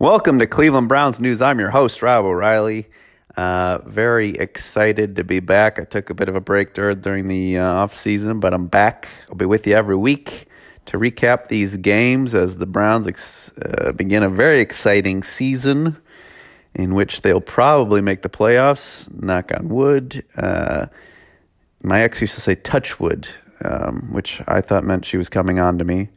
Welcome to Cleveland Browns News. I'm your host, Rob O'Reilly. Uh, very excited to be back. I took a bit of a break during, the uh, off season, but I'm back. I'll be with you every week to recap these games as the Browns ex- uh, begin a very exciting season in which they'll probably make the playoffs. Knock on wood. Uh, my ex used to say touch wood, um, which I thought meant she was coming on to me.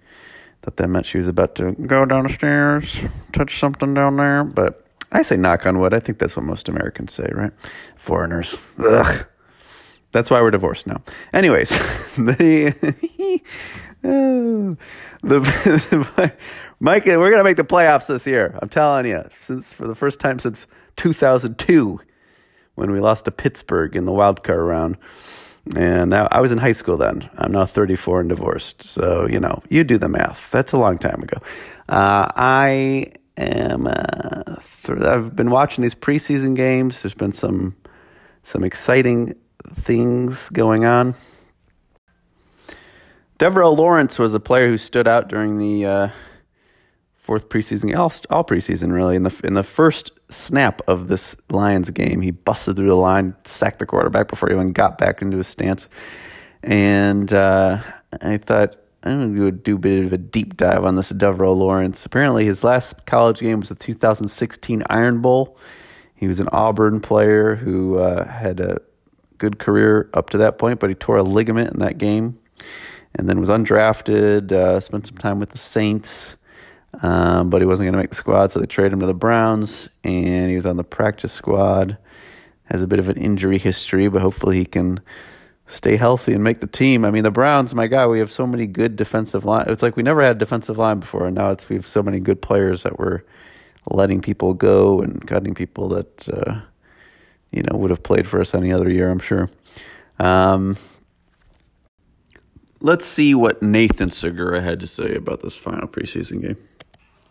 Thought that meant she was about to go downstairs, touch something down there. But I say knock on wood. I think that's what most Americans say, right? Foreigners. Ugh. That's why we're divorced now. Anyways, the oh, the Mike, we're gonna make the playoffs this year. I'm telling you, since for the first time since 2002, when we lost to Pittsburgh in the wild card round. And now, I was in high school then. I'm now 34 and divorced. So, you know, you do the math. That's a long time ago. Uh, I am, uh, th- I've been watching these preseason games. There's been some, some exciting things going on. Devaroe Lawrence was a player who stood out during the uh, fourth preseason, all, all preseason really. In the in the first snap of this Lions game, he busted through the line, sacked the quarterback before he even got back into his stance. And uh, I thought I'm going to do a bit of a deep dive on this Devaroe Lawrence. Apparently, his last college game was the 2016 Iron Bowl. He was an Auburn player who uh, had a good career up to that point, but he tore a ligament in that game and then was undrafted, uh, spent some time with the Saints, um, but he wasn't going to make the squad, so they traded him to the Browns, and he was on the practice squad. Has a bit of an injury history, but hopefully he can stay healthy and make the team. I mean, the Browns, my God, we have so many good defensive line. It's like we never had defensive line before, and now it's we have so many good players that we're letting people go and cutting people that uh, you know would have played for us any other year. I'm sure. Um, let's see what Nathan Zegura had to say about this final preseason game.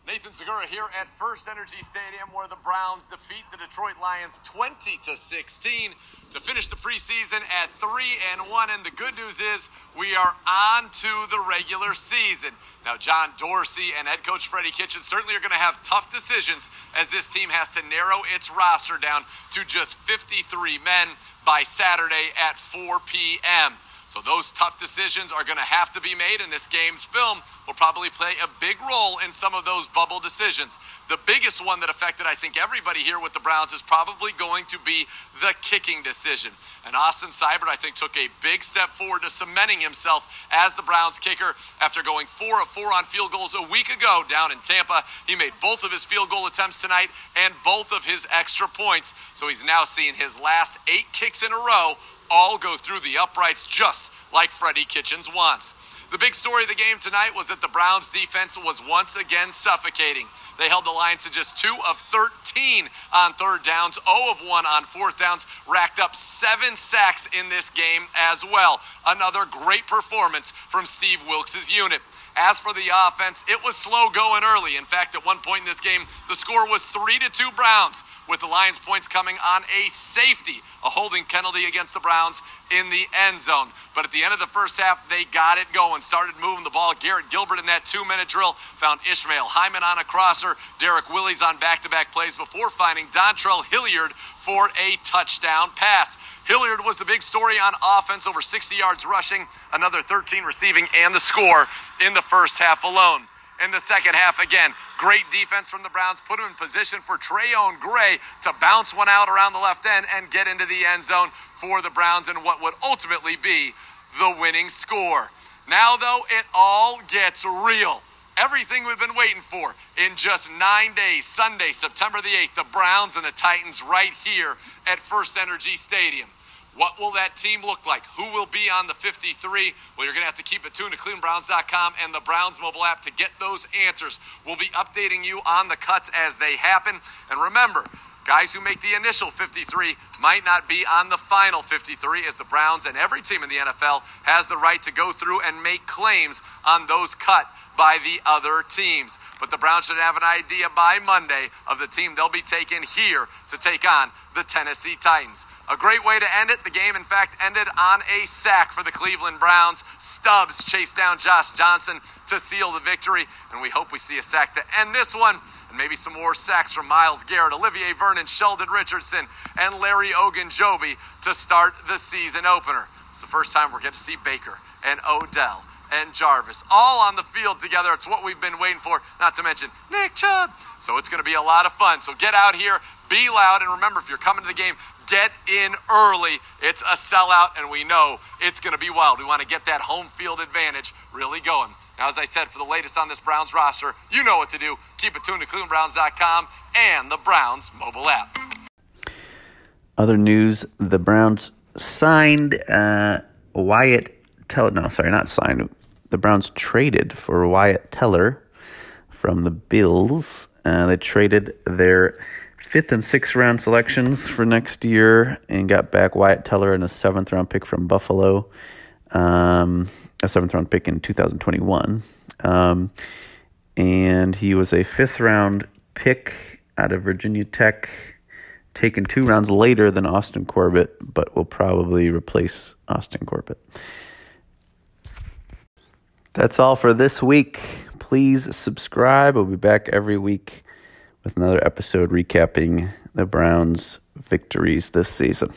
Nathan Zegura here at First Energy Stadium, where the Browns defeat the Detroit Lions 20 to 16 to finish the preseason at three and one. And the good news is we are on to the regular season. Now, John Dorsey and head coach Freddie Kitchens certainly are going to have tough decisions as this team has to narrow its roster down to just 53 men by Saturday at 4 p.m. So those tough decisions are going to have to be made, and this game's film will probably play a big role in some of those bubble decisions. The biggest one that affected, I think, everybody here with the Browns is probably going to be the kicking decision. And Austin Seibert, I think, took a big step forward to cementing himself as the Browns kicker after going four of four on field goals a week ago down in Tampa. He made both of his field goal attempts tonight and both of his extra points. So he's now seeing his last eight kicks in a row all go through the uprights just like Freddie Kitchens wants. The big story of the game tonight was that the Browns defense was once again suffocating. They held the Lions to just 2 of 13 on third downs, 0 of 1 on fourth downs, racked up 7 sacks in this game as well. Another great performance from Steve Wilks' unit. As for the offense, it was slow going early. In fact, at one point in this game, the score was 3 to 2 Browns with the Lions points coming on a safety, a holding penalty against the Browns in the end zone. But at the end of the first half, they got it going, started moving the ball. Garrett Gilbert in that two minute drill found Ishmael Hyman on a crosser, Derrick Willies on back to back plays before finding Dontrell Hilliard for a touchdown pass. Hilliard was the big story on offense, over 60 yards rushing, another 13 receiving, and the score in the first half alone in the second half again. Great defense from the Browns, put him in position for Trayone Gray to bounce one out around the left end and get into the end zone for the Browns in what would ultimately be the winning score. Now, though, it all gets real. Everything we've been waiting for in just nine days, Sunday, September the 8th, the Browns and the Titans right here at First Energy Stadium. What will that team look like? Who will be on the 53? Well, you're going to have to keep it tuned to clevelandbrowns.com and the Browns mobile app to get those answers. We'll be updating you on the cuts as they happen. And remember, guys who make the initial 53 might not be on the final 53 as the Browns and every team in the NFL has the right to go through and make claims on those cut by the other teams. But the Browns should have an idea by Monday of the team they'll be taking here to take on the Tennessee Titans. A great way to end it. The game, in fact, ended on a sack for the Cleveland Browns. Stubbs chased down Josh Johnson to seal the victory, and we hope we see a sack to end this one and maybe some more sacks from Myles Garrett, Olivier Vernon, Sheldon Richardson, and Larry Ogunjobi to start the season opener. It's the first time we're going to see Baker and Odell and Jarvis all on the field together. It's what we've been waiting for, not to mention Nick Chubb. So it's going to be a lot of fun. So get out here, be loud, and remember if you're coming to the game, get in early. It's a sellout, and we know it's going to be wild. We want to get that home field advantage really going. Now, as I said, for the latest on this Browns roster, you know what to do. Keep it tuned to ClevelandBrowns.com and the Browns mobile app. Other news: the Browns signed uh, Wyatt Teller. No, sorry, not signed. The Browns traded for Wyatt Teller from the Bills. Uh, they traded their fifth and sixth round selections for next year and got back Wyatt Teller and a seventh round pick from Buffalo, um, a seventh round pick in 2021. Um, and he was a fifth round pick out of Virginia Tech, taken two rounds later than Austin Corbett, but will probably replace Austin Corbett. That's all for this week. Please subscribe. We'll be back every week with another episode recapping the Browns' victories this season.